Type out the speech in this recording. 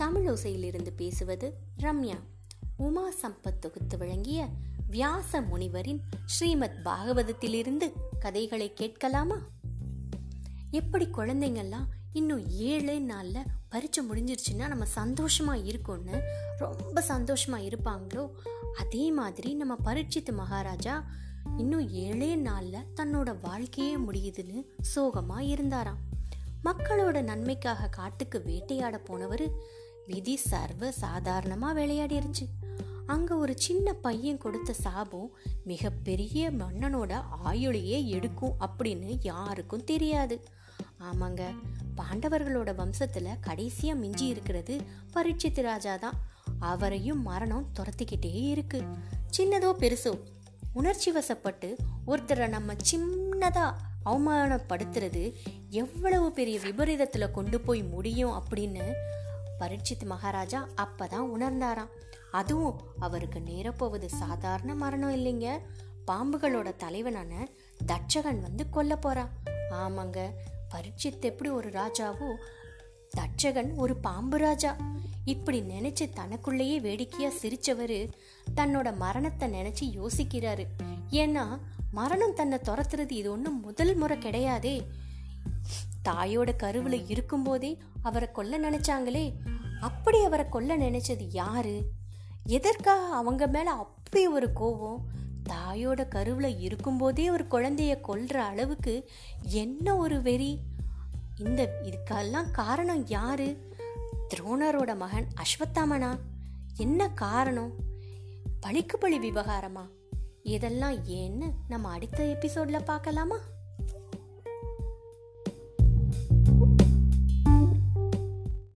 தமிழோசையிலிருந்து பேசுவது ரம்யா. உமா சம்பத் தொகுத்து வழங்கிய வியாச முனிவரின் ஸ்ரீமத் பாகவதத்திலிருந்து கதைகளை கேட்கலாமா? எப்படி குழந்தைங்கள்லாம் இன்னும் ஏழு நாளில் பரீட்சை முடிஞ்சிருச்சுன்னா நம்ம சந்தோஷமாக இருக்கோம்னு ரொம்ப சந்தோஷமா இருப்பாங்களோ? அதே மாதிரி நம்ம பரீட்சித்து மகாராஜா இன்னும் ஏழே நாளில் தன்னோட வாழ்க்கையே முடியுதுன்னு சோகமாக இருந்தாராம். மக்களோட நன்மைக்காக காட்டுக்கு வேட்டையாட போனவர் விதி சர்வ சாதாரணமாக விளையாடிருச்சு அங்க ஒரு சின்ன பையன் கொடுத்த சாபம் மிகப்பெரிய மன்னனோட ஆயுளையே எடுக்கும் அப்படின்னு யாருக்கும் தெரியாது. ஆமாங்க பாண்டவர்களோட வம்சத்துல கடைசியா மிஞ்சி இருக்கிறது பரீட்சித்து ராஜா தான். அவரையும் மரணம் துரத்திக்கிட்டே இருக்கு. சின்னதோ பெருசோ உணர்ச்சி வசப்பட்டு ஒருத்தரை நம்ம சின்னதா அவமானப்படுத்துறது எவ்வளவு பெரிய விபரீதத்துல கொண்டு போய் முடியும் அப்படின்னு பரீட்சித் மகாராஜா அப்பதான் உணர்ந்தாராம். அதுவும் அவருக்கு நேரப்போவது சாதாரண மரணம் இல்லைங்க. பாம்புகளோட தலைவனான தட்சகன் வந்து கொல்ல போறான் ஆமாங்க பரீட்சித் எப்படி ஒரு ராஜாவோ தட்சகன் ஒரு பாம்பு ராஜா. இப்படி நினைச்சு தனக்குள்ளேயே வேடிக்கையா சிரிச்சவரு தன்னோட மரணத்தை நினைச்சு யோசிக்கிறாரு. ஏன்னா மரணம் தன்னை துரத்துறது இது ஒன்றும் முதல் முறை கிடையாதே. தாயோட கருவில் இருக்கும்போதே அவரை கொல்ல நினைச்சாங்களே? அப்படி அவரை கொல்ல நினைச்சது யாரு? எதற்காக அவங்க மேலே அப்படி ஒரு கோபம் தாயோட கருவில் இருக்கும்போதே ஒரு குழந்தைய கொல்ற அளவுக்கு என்ன ஒரு வெறி? இந்த இதுக்கெல்லாம் காரணம் யாரு? துரோணரோட மகன் அஸ்வத்தாமனா? என்ன காரணம்? பழிக்கு பழி விவகாரமா? இதெல்லாம் ஏன்னு நம்ம அடுத்த எபிசோட்ல பார்க்கலாமா?